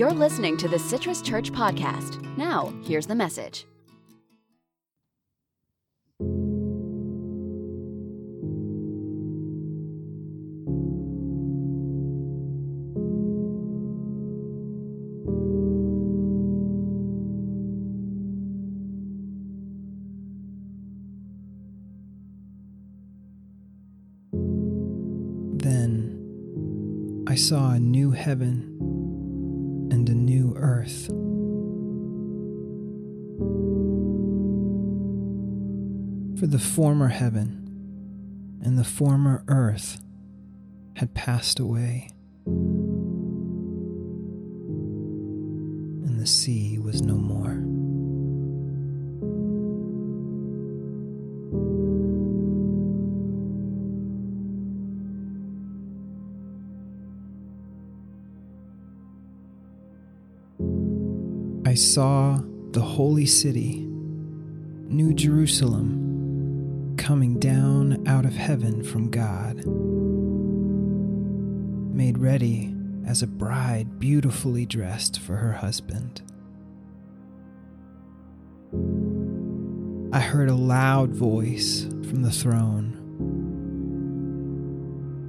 You're listening to the Citrus Church Podcast. Now, here's the message. Then I saw a new heaven earth. For the former heaven and the former earth had passed away, and the sea was no more. Saw the holy city, New Jerusalem, coming down out of heaven from God, made ready as a bride beautifully dressed for her husband. I heard a loud voice from the throne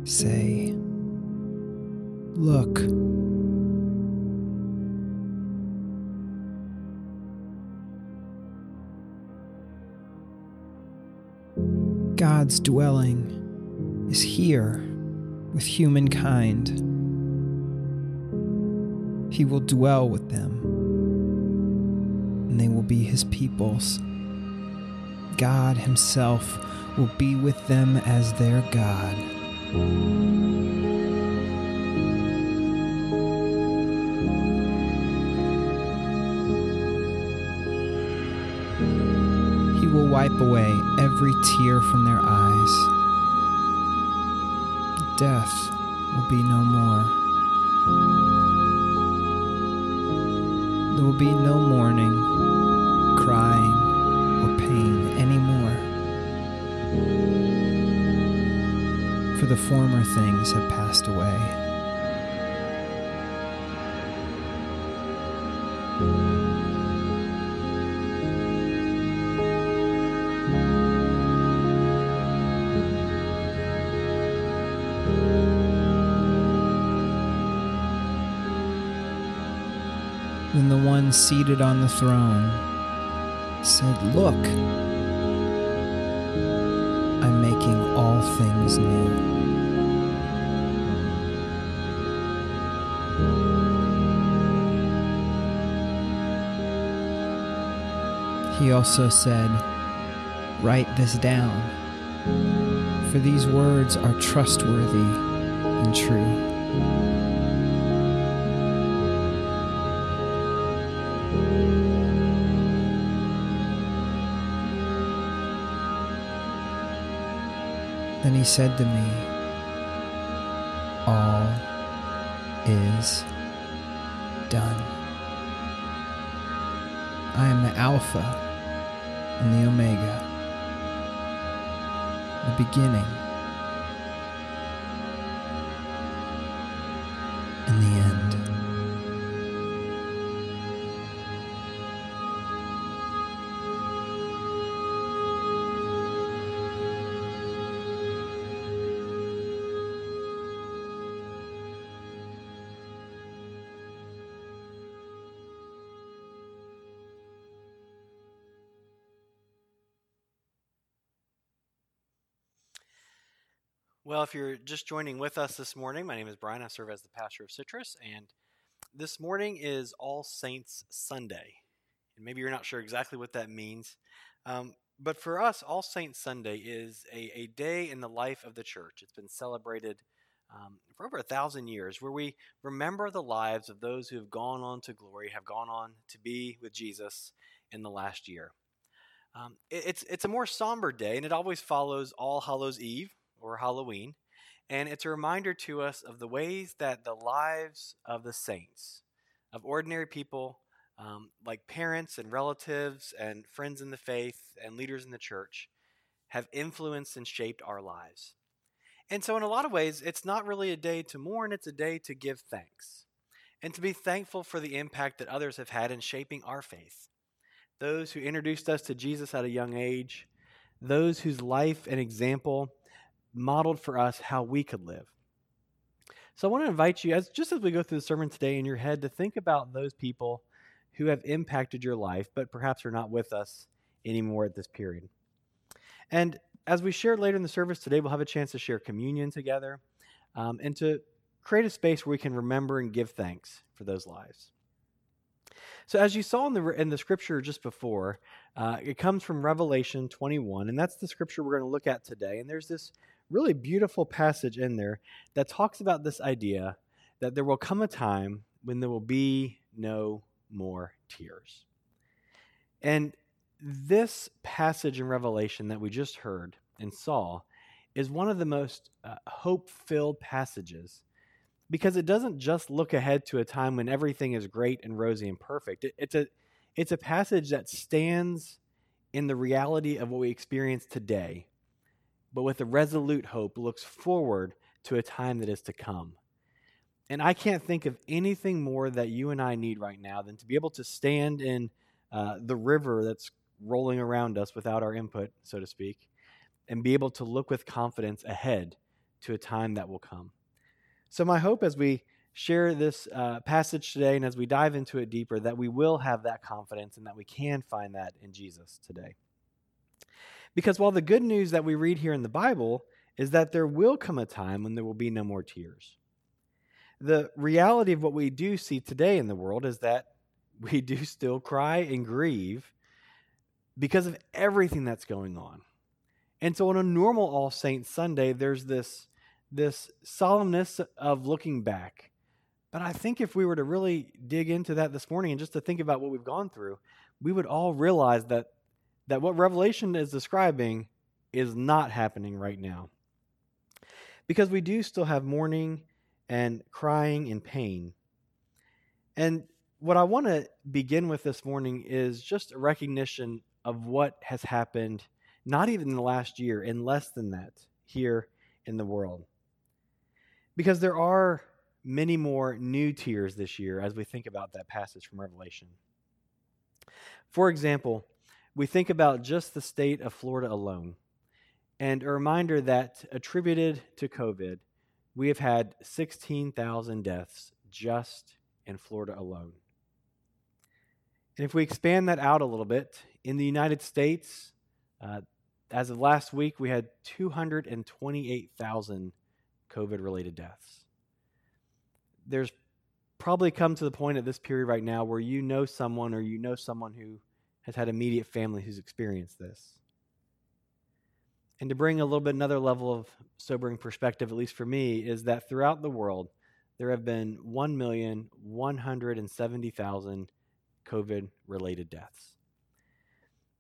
say, Look, God's dwelling is here with humankind. He will dwell with them, and they will be his peoples. God himself will be with them as their God. Wipe away every tear from their eyes. Death will be no more. There will be no mourning, crying, or pain anymore. For the former things have passed away. Then the one seated on the throne said, Look, I'm making all things new. He also said, Write this down, for these words are trustworthy and true. He said to me, All is done. I am the Alpha and the Omega, the beginning just joining with us this morning, my name is Brian. I serve as the pastor of Citrus, and this morning is All Saints Sunday. And maybe you're not sure exactly what that means, um, but for us, All Saints Sunday is a, a day in the life of the church. It's been celebrated um, for over a thousand years, where we remember the lives of those who have gone on to glory, have gone on to be with Jesus in the last year. Um, it, it's it's a more somber day, and it always follows All Hallows Eve or Halloween, and it's a reminder to us of the ways that the lives of the saints, of ordinary people, um, like parents and relatives and friends in the faith and leaders in the church, have influenced and shaped our lives. And so, in a lot of ways, it's not really a day to mourn, it's a day to give thanks. and to be thankful for the impact that others have had in shaping our faith. Those who introduced us to Jesus at a young age, those whose life and example modeled for us how we could live. So I want to invite you, as just as we go through the sermon today in your head, to think about those people who have impacted your life, but perhaps are not with us anymore at this period. And as we share later in the service today, we'll have a chance to share communion together um, and to create a space where we can remember and give thanks for those lives. So, as you saw in the in the scripture just before, uh, it comes from Revelation 21, and that's the scripture we're going to look at today. And there's this really beautiful passage in there that talks about this idea that there will come a time when there will be no more tears. And this passage in Revelation that we just heard and saw is one of the most uh, hope filled passages because it doesn't just look ahead to a time when everything is great and rosy and perfect. It, it's, a, it's a passage that stands in the reality of what we experience today, but with a resolute hope looks forward to a time that is to come. And I can't think of anything more that you and I need right now than to be able to stand in uh, the river that's rolling around us without our input, so to speak, and be able to look with confidence ahead to a time that will come. So, my hope as we share this uh, passage today and as we dive into it deeper, that we will have that confidence and that we can find that in Jesus today. Because while the good news that we read here in the Bible is that there will come a time when there will be no more tears, the reality of what we do see today in the world is that we do still cry and grieve because of everything that's going on. And so on a normal All Saints Sunday, there's this this solemnness of looking back. But I think if we were to really dig into that this morning and just to think about what we've gone through, we would all realize that that what Revelation is describing is not happening right now. Because we do still have mourning and crying and pain. And what I want to begin with this morning is just a recognition of what has happened, not even in the last year, in less than that, here in the world. Because there are many more new tears this year as we think about that passage from Revelation. For example, we think about just the state of Florida alone, and a reminder that attributed to COVID, we have had 16,000 deaths just in Florida alone. And if we expand that out a little bit, in the United States, uh, as of last week, we had 228,000 COVID related deaths. There's probably come to the point at this period right now where you know someone or you know someone who has had immediate family who's experienced this. And to bring a little bit another level of sobering perspective, at least for me, is that throughout the world, there have been 1,170,000 COVID related deaths.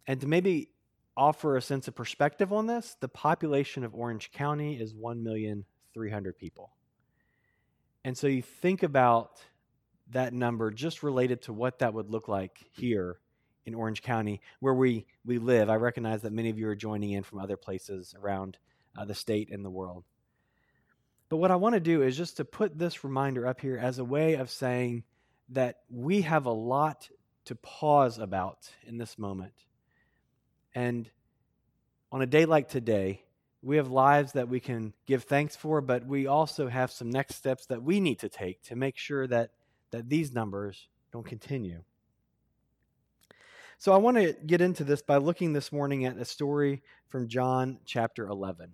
And to maybe offer a sense of perspective on this, the population of Orange County is 1,300 people. And so you think about that number just related to what that would look like here in Orange County, where we, we live. I recognize that many of you are joining in from other places around uh, the state and the world. But what I want to do is just to put this reminder up here as a way of saying that we have a lot to pause about in this moment. And on a day like today, we have lives that we can give thanks for, but we also have some next steps that we need to take to make sure that, that these numbers don't continue. So I want to get into this by looking this morning at a story from John chapter 11.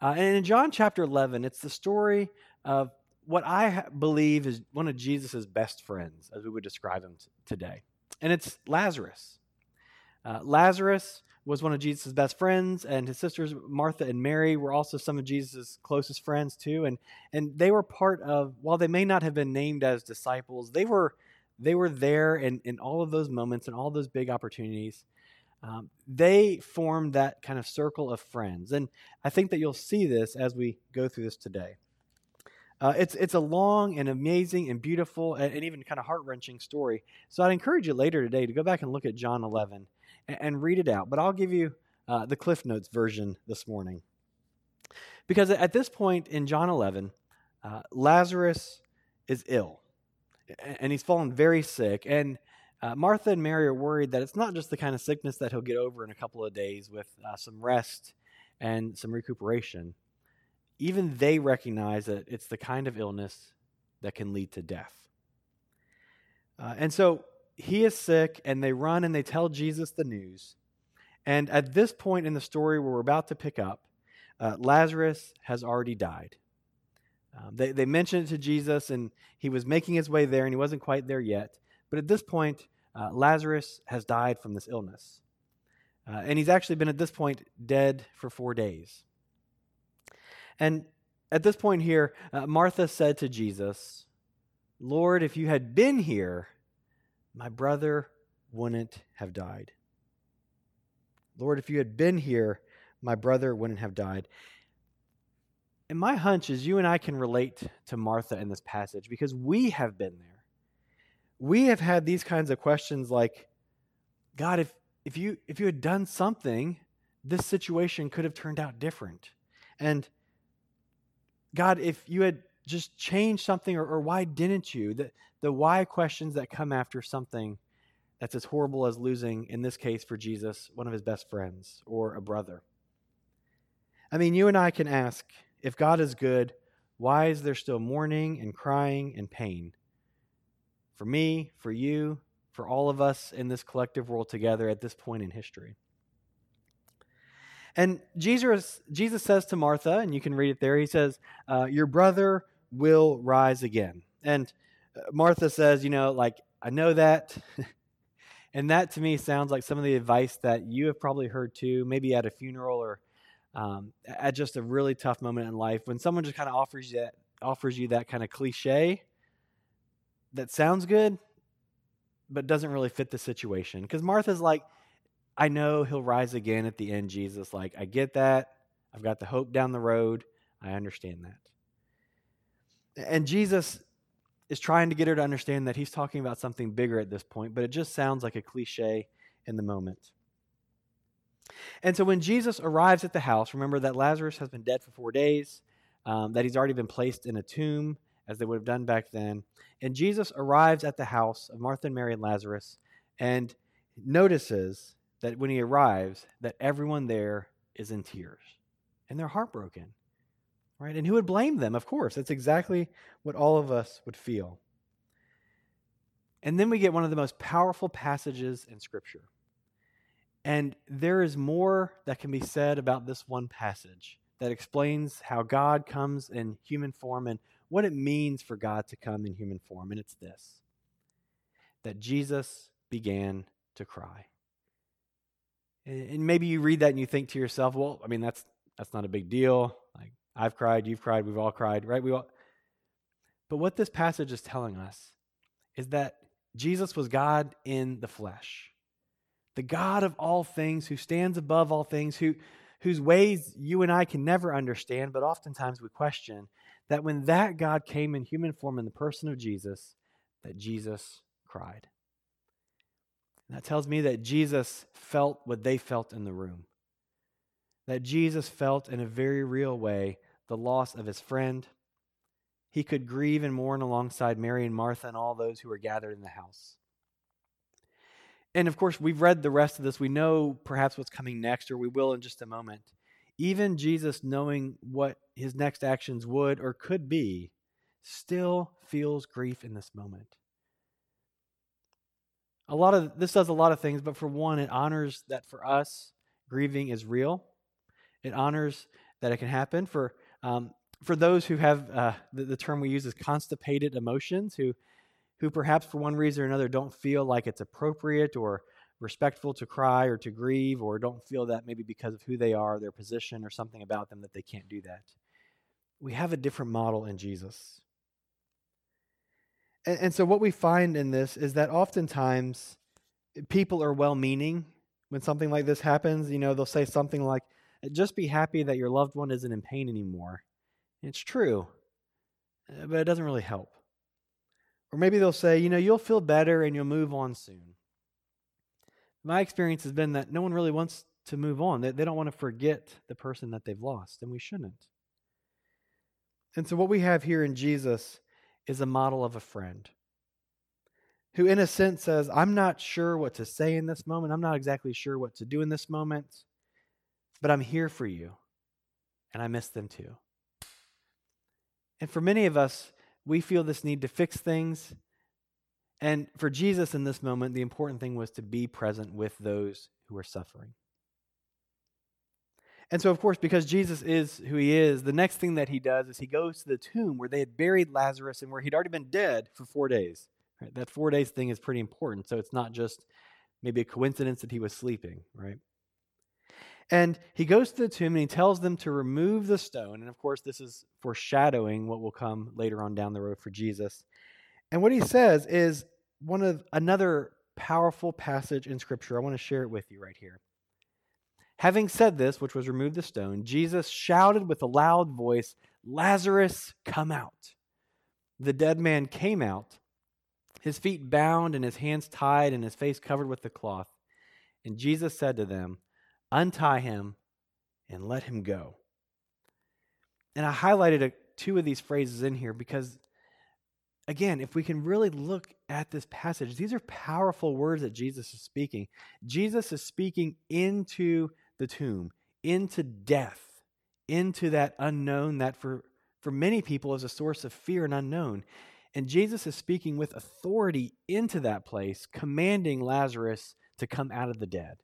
Uh, and in John chapter 11, it's the story of what I believe is one of Jesus' best friends, as we would describe him t- today. And it's Lazarus. Uh, Lazarus was one of Jesus' best friends, and his sisters Martha and Mary were also some of Jesus' closest friends too. And and they were part of, while they may not have been named as disciples, they were they were there in, in all of those moments and all those big opportunities. Um, they formed that kind of circle of friends. And I think that you'll see this as we go through this today. Uh, it's, it's a long and amazing and beautiful and, and even kind of heart wrenching story. So I'd encourage you later today to go back and look at John 11 and, and read it out. But I'll give you uh, the Cliff Notes version this morning. Because at this point in John 11, uh, Lazarus is ill. And he's fallen very sick. And uh, Martha and Mary are worried that it's not just the kind of sickness that he'll get over in a couple of days with uh, some rest and some recuperation. Even they recognize that it's the kind of illness that can lead to death. Uh, and so he is sick, and they run and they tell Jesus the news. And at this point in the story where we're about to pick up, uh, Lazarus has already died. Um, they, they mentioned it to Jesus, and he was making his way there, and he wasn't quite there yet. But at this point, uh, Lazarus has died from this illness. Uh, and he's actually been at this point dead for four days. And at this point here, uh, Martha said to Jesus, Lord, if you had been here, my brother wouldn't have died. Lord, if you had been here, my brother wouldn't have died. And my hunch is you and I can relate to Martha in this passage because we have been there. We have had these kinds of questions like, God, if, if, you, if you had done something, this situation could have turned out different. And God, if you had just changed something, or, or why didn't you? The, the why questions that come after something that's as horrible as losing, in this case for Jesus, one of his best friends or a brother. I mean, you and I can ask if God is good, why is there still mourning and crying and pain? For me, for you, for all of us in this collective world together at this point in history. And Jesus, Jesus says to Martha, and you can read it there, he says, uh, Your brother will rise again. And uh, Martha says, You know, like, I know that. and that to me sounds like some of the advice that you have probably heard too, maybe at a funeral or um, at just a really tough moment in life, when someone just kind of offers you that, offers you that kind of cliche that sounds good, but doesn't really fit the situation. Because Martha's like, I know he'll rise again at the end, Jesus. Like, I get that. I've got the hope down the road. I understand that. And Jesus is trying to get her to understand that he's talking about something bigger at this point, but it just sounds like a cliche in the moment. And so when Jesus arrives at the house, remember that Lazarus has been dead for four days, um, that he's already been placed in a tomb, as they would have done back then. And Jesus arrives at the house of Martha and Mary and Lazarus and notices that when he arrives, that everyone there is in tears and they're heartbroken. Right? And who would blame them? Of course, that's exactly what all of us would feel. And then we get one of the most powerful passages in Scripture. And there is more that can be said about this one passage that explains how God comes in human form and what it means for God to come in human form. And it's this that Jesus began to cry. And maybe you read that and you think to yourself, well, I mean, that's, that's not a big deal. Like, I've cried, you've cried, we've all cried, right? We all. But what this passage is telling us is that Jesus was God in the flesh the God of all things, who stands above all things, who, whose ways you and I can never understand, but oftentimes we question, that when that God came in human form in the person of Jesus, that Jesus cried. And that tells me that Jesus felt what they felt in the room. That Jesus felt in a very real way the loss of his friend. He could grieve and mourn alongside Mary and Martha and all those who were gathered in the house. And of course, we've read the rest of this. We know perhaps what's coming next, or we will in just a moment. Even Jesus, knowing what his next actions would or could be, still feels grief in this moment. A lot of this does a lot of things, but for one, it honors that for us, grieving is real. It honors that it can happen. For um, for those who have uh, the, the term we use is constipated emotions, who who perhaps for one reason or another don't feel like it's appropriate or respectful to cry or to grieve or don't feel that maybe because of who they are, their position, or something about them that they can't do that. We have a different model in Jesus. And, and so, what we find in this is that oftentimes people are well meaning when something like this happens. You know, they'll say something like, just be happy that your loved one isn't in pain anymore. it's true, uh, but it doesn't really help. Or maybe they'll say, you know, you'll feel better and you'll move on soon. My experience has been that no one really wants to move on. They, they don't want to forget the person that they've lost, and we shouldn't. And so, what we have here in Jesus is a model of a friend. who, in a sense, says, I'm not sure what to say in this moment. I'm not exactly sure what to do in this moment, but I'm here for you. And I miss them too. And for many of us, we feel this need to fix things. And for Jesus in this moment, the important thing was to be present with those who are suffering. And so, of course, because Jesus is who he is, the next thing that he does is he goes to the tomb where they had buried Lazarus and where he'd already been dead for four days. Right? That four days thing is pretty important. So it's not just maybe a coincidence that he was sleeping, right? And he goes to the tomb and he tells them to remove the stone. And of course, this is foreshadowing what will come later on down the road for Jesus. And what he says is one of another powerful passage in Scripture. I want to share it with you right here. Having said this, which was remove the stone, Jesus shouted with a loud voice, Lazarus, come out. The dead man came out, his feet bound and his hands tied and his face covered with the cloth. And Jesus said to them, Untie him and let him go. And I highlighted a, two of these phrases in here because, again, if we can really look at this passage, these are powerful words that Jesus is speaking. Jesus is speaking into the tomb, into death, into that unknown that for, for many people is a source of fear and unknown. And Jesus is speaking with authority into that place, commanding Lazarus to come out of the dead.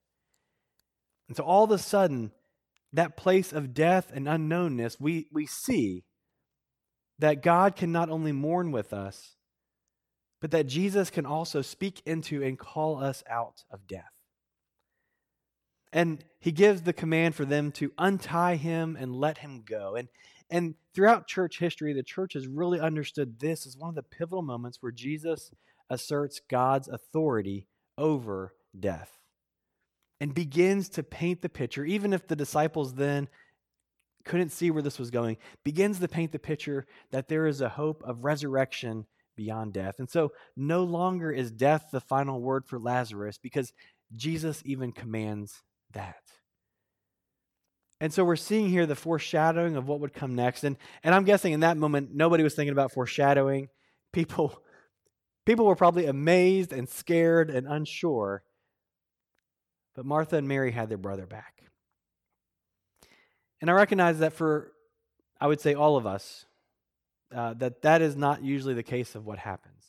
And so all of a sudden, that place of death and unknownness, we, we see that God can not only mourn with us, but that Jesus can also speak into and call us out of death. And he gives the command for them to untie him and let him go. And, and throughout church history, the church has really understood this as one of the pivotal moments where Jesus asserts God's authority over death and begins to paint the picture, even if the disciples then couldn't see where this was going, begins to paint the picture that there is a hope of resurrection beyond death. And so no longer is death the final word for Lazarus because Jesus even commands that. And so we're seeing here the foreshadowing of what would come next. And, and I'm guessing in that moment, nobody was thinking about foreshadowing. People, people were probably amazed and scared and unsure. But Martha and Mary had their brother back. And I recognize that for, I would say, all of us, uh, that that is not usually the case of what happens.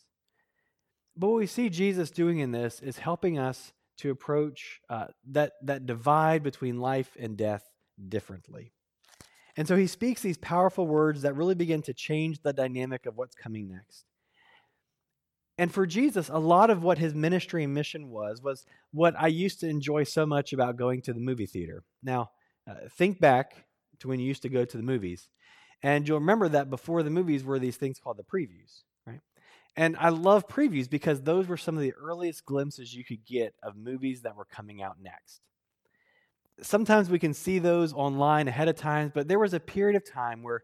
But what we see Jesus doing in this is helping us to approach uh, that, that divide between life and death differently. And so he speaks these powerful words that really begin to change the dynamic of what's coming next. And for Jesus, a lot of what his ministry and mission was, was what I used to enjoy so much about going to the movie theater. Now, uh, think back to when you used to go to the movies. And you'll remember that before the movies were these things called the previews. Right? And I love previews because those were some of the earliest glimpses you could get of movies that were coming out next. Sometimes we can see those online ahead of time, but there was a period of time where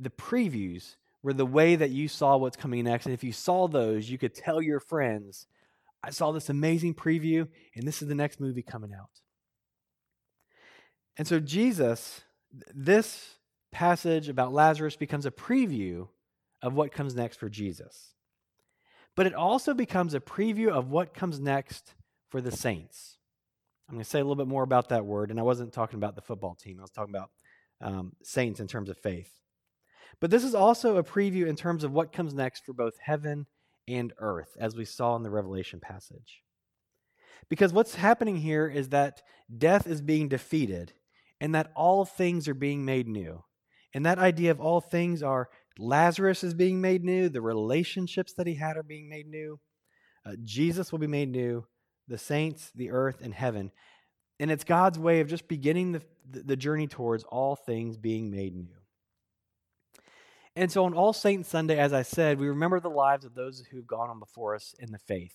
the previews were the way that you saw what's coming next. And if you saw those, you could tell your friends, I saw this amazing preview, and this is the next movie coming out. And so, Jesus, this passage about Lazarus becomes a preview of what comes next for Jesus. But it also becomes a preview of what comes next for the saints. I'm going to say a little bit more about that word, and I wasn't talking about the football team, I was talking about um, saints in terms of faith. But this is also a preview in terms of what comes next for both heaven and earth, as we saw in the Revelation passage. Because what's happening here is that death is being defeated and that all things are being made new. And that idea of all things are Lazarus is being made new. The relationships that he had are being made new. Uh, Jesus will be made new. The saints, the earth, and heaven. And it's God's way of just beginning the, the journey towards all things being made new. And so on All Saints Sunday, as I said, we remember the lives of those who've gone on before us in the faith.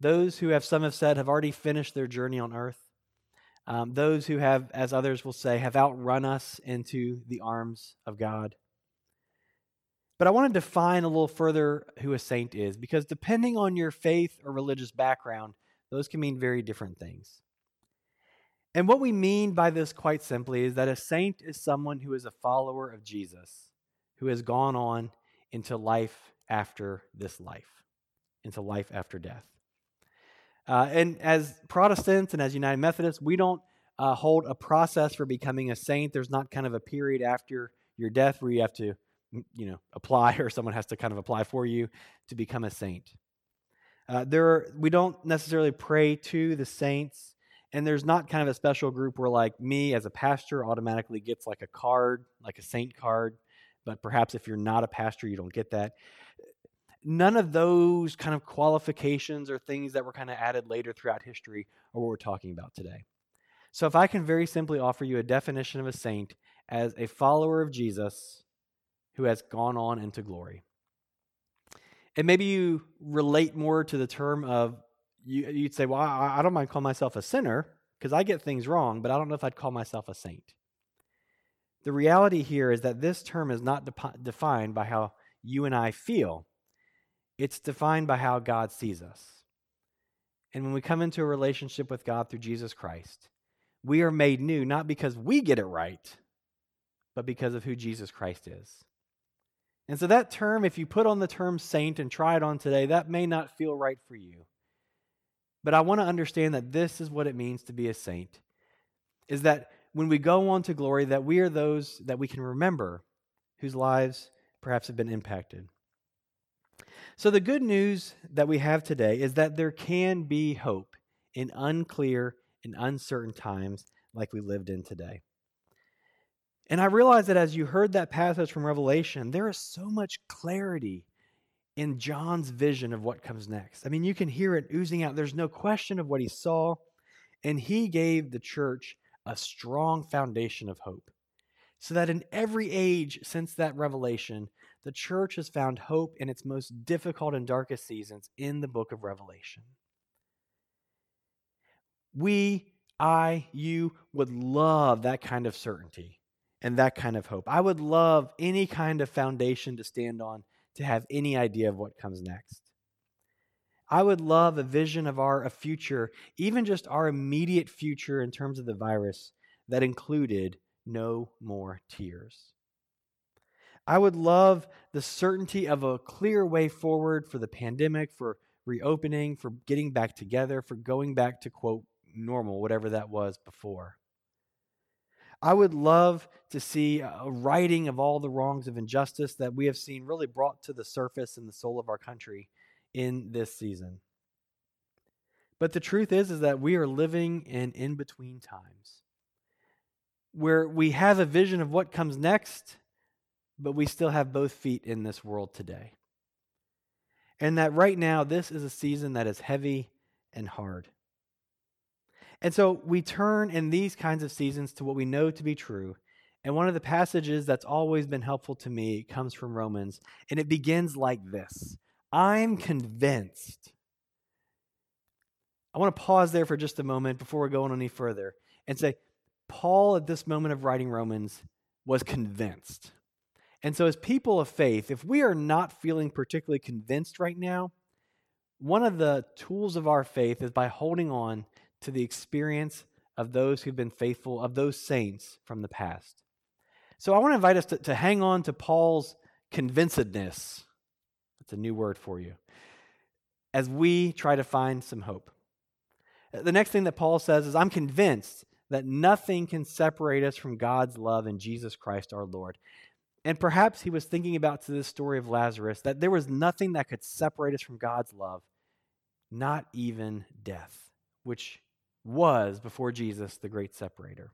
Those who have, some have said, have already finished their journey on earth. Um, those who have, as others will say, have outrun us into the arms of God. But I want to define a little further who a saint is because depending on your faith or religious background, those can mean very different things. And what we mean by this, quite simply, is that a saint is someone who is a follower of Jesus, who has gone on into life after this life. into life after death. Uh, and as Protestants and as United Methodists, we don't uh, hold a process for becoming a saint. There's not kind of a period after your death where you have to, you know, apply or someone has to kind of apply for you to become a saint. Uh, there, are, we don't necessarily pray to the saints, and there's not kind of a special group where, like me as a pastor, automatically gets like a card, like a saint card. But perhaps if you're not a pastor, you don't get that none of those kind of qualifications or things that were kind of added later throughout history are what we're talking about today. So, if I can very simply offer you a definition of a saint as a follower of Jesus who has gone on into glory, and maybe you relate more to the term of you, you'd say, Well, I, I don't mind calling myself a sinner because I get things wrong, but I don't know if I'd call myself a saint. The reality here is that this term is not de- defined by how you and I feel. It's defined by how God sees us. And when we come into a relationship with God through Jesus Christ, we are made new not because we get it right, but because of who Jesus Christ is. And so, that term, if you put on the term saint and try it on today, that may not feel right for you. But I want to understand that this is what it means to be a saint is that when we go on to glory, that we are those that we can remember whose lives perhaps have been impacted. So, the good news that we have today is that there can be hope in unclear and uncertain times like we lived in today. And I realize that as you heard that passage from Revelation, there is so much clarity in John's vision of what comes next. I mean, you can hear it oozing out. There's no question of what he saw. And he gave the church a strong foundation of hope. So that in every age since that revelation, the church has found hope in its most difficult and darkest seasons in the book of Revelation. We, I, you would love that kind of certainty and that kind of hope. I would love any kind of foundation to stand on to have any idea of what comes next. I would love a vision of our future, even just our immediate future in terms of the virus, that included no more tears. I would love the certainty of a clear way forward for the pandemic, for reopening, for getting back together, for going back to quote normal, whatever that was before. I would love to see a righting of all the wrongs of injustice that we have seen really brought to the surface in the soul of our country in this season. But the truth is is that we are living in in between times where we have a vision of what comes next but we still have both feet in this world today. And that right now, this is a season that is heavy and hard. And so we turn in these kinds of seasons to what we know to be true. And one of the passages that's always been helpful to me comes from Romans, and it begins like this I'm convinced. I want to pause there for just a moment before we go on any further and say, Paul, at this moment of writing Romans, was convinced. And so, as people of faith, if we are not feeling particularly convinced right now, one of the tools of our faith is by holding on to the experience of those who've been faithful, of those saints from the past. So, I want to invite us to, to hang on to Paul's convincedness. That's a new word for you. As we try to find some hope. Uh, the next thing that Paul says is, I'm convinced that nothing can separate us from God's love in Jesus Christ our Lord. And perhaps he was thinking about to this story of Lazarus that there was nothing that could separate us from God's love, not even death, which was before Jesus the great separator.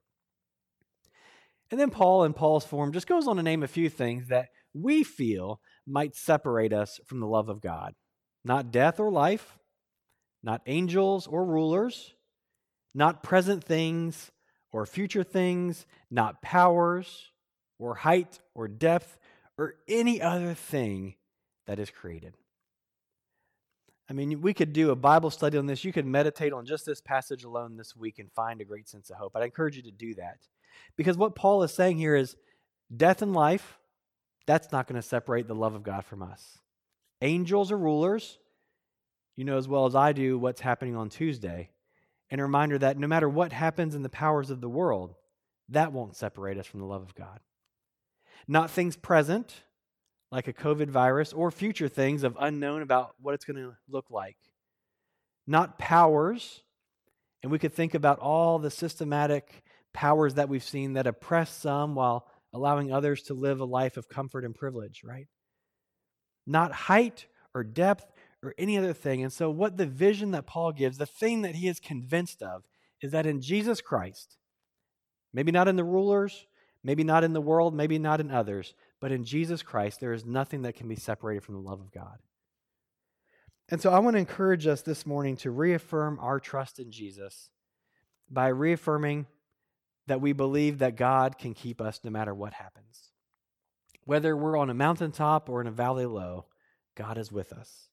And then Paul, in Paul's form, just goes on to name a few things that we feel might separate us from the love of God. Not death or life, not angels or rulers, not present things or future things, not powers or height or depth or any other thing that is created. I mean, we could do a Bible study on this. You could meditate on just this passage alone this week and find a great sense of hope. I'd encourage you to do that. Because what Paul is saying here is death and life, that's not going to separate the love of God from us. Angels or rulers, you know as well as I do what's happening on Tuesday. And a reminder that no matter what happens in the powers of the world, that won't separate us from the love of God not things present, like a COVID virus or future things of unknown about what it's going to look like. Not powers, and we could think about all the systematic powers that we've seen that oppress some while allowing others to live a life of comfort and privilege, right? Not height or depth or any other thing. And so, what the vision that Paul gives, the thing that he is convinced of, is that in Jesus Christ, maybe not in the rulers, maybe not in the world, maybe not in others, but in Jesus Christ, there is nothing that can be separated from the love of God. And so, I want to encourage us this morning to reaffirm our trust in Jesus by reaffirming that we believe that God can keep us no matter what happens. Whether we're on a mountaintop or in a valley low, God is with us.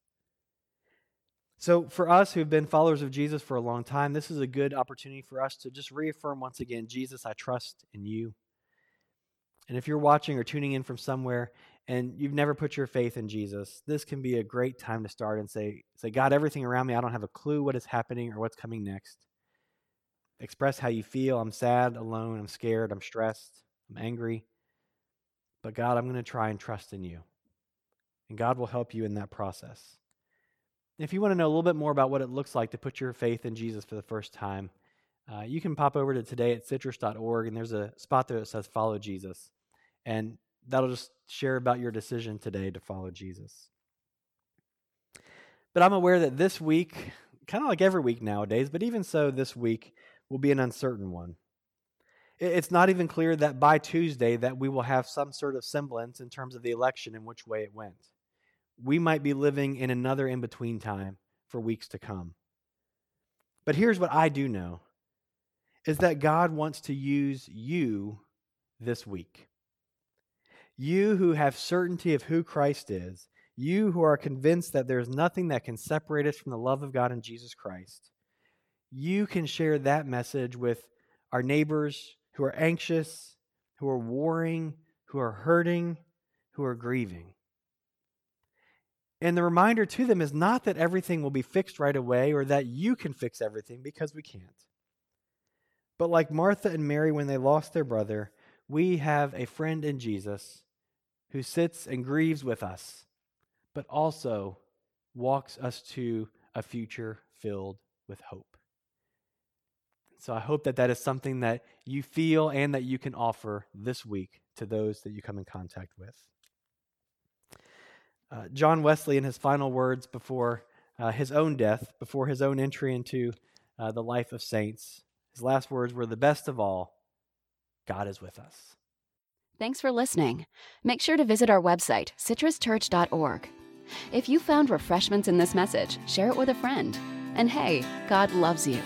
So, for us who've been followers of Jesus for a long time, this is a good opportunity for us to just reaffirm once again Jesus, I trust in you. And if you're watching or tuning in from somewhere and you've never put your faith in Jesus, this can be a great time to start and say, say God, everything around me, I don't have a clue what is happening or what's coming next. Express how you feel. I'm sad, alone, I'm scared, I'm stressed, I'm angry. But God, I'm going to try and trust in you. And God will help you in that process. If you want to know a little bit more about what it looks like to put your faith in Jesus for the first time, uh, you can pop over to today at citrus.org, and there's a spot there that says Follow Jesus. And that'll just share about your decision today to follow Jesus. But I'm aware that this week, kind of like every week nowadays, but even so, this week will be an uncertain one. It's not even clear that by Tuesday that we will have some sort of semblance in terms of the election and which way it went we might be living in another in between time for weeks to come. But here's what I do know is that God wants to use you this week. You who have certainty of who Christ is, you who are convinced that there's nothing that can separate us from the love of God in Jesus Christ, you can share that message with our neighbors who are anxious, who are warring, who are hurting, who are grieving. And the reminder to them is not that everything will be fixed right away or that you can fix everything because we can't. But like Martha and Mary when they lost their brother, we have a friend in Jesus who sits and grieves with us, but also walks us to a future filled with hope. So I hope that that is something that you feel and that you can offer this week to those that you come in contact with. Uh, John Wesley, in his final words before uh, his own death, before his own entry into uh, the life of saints, his last words were the best of all God is with us. Thanks for listening. Make sure to visit our website, citruschurch.org. If you found refreshments in this message, share it with a friend. And hey, God loves you.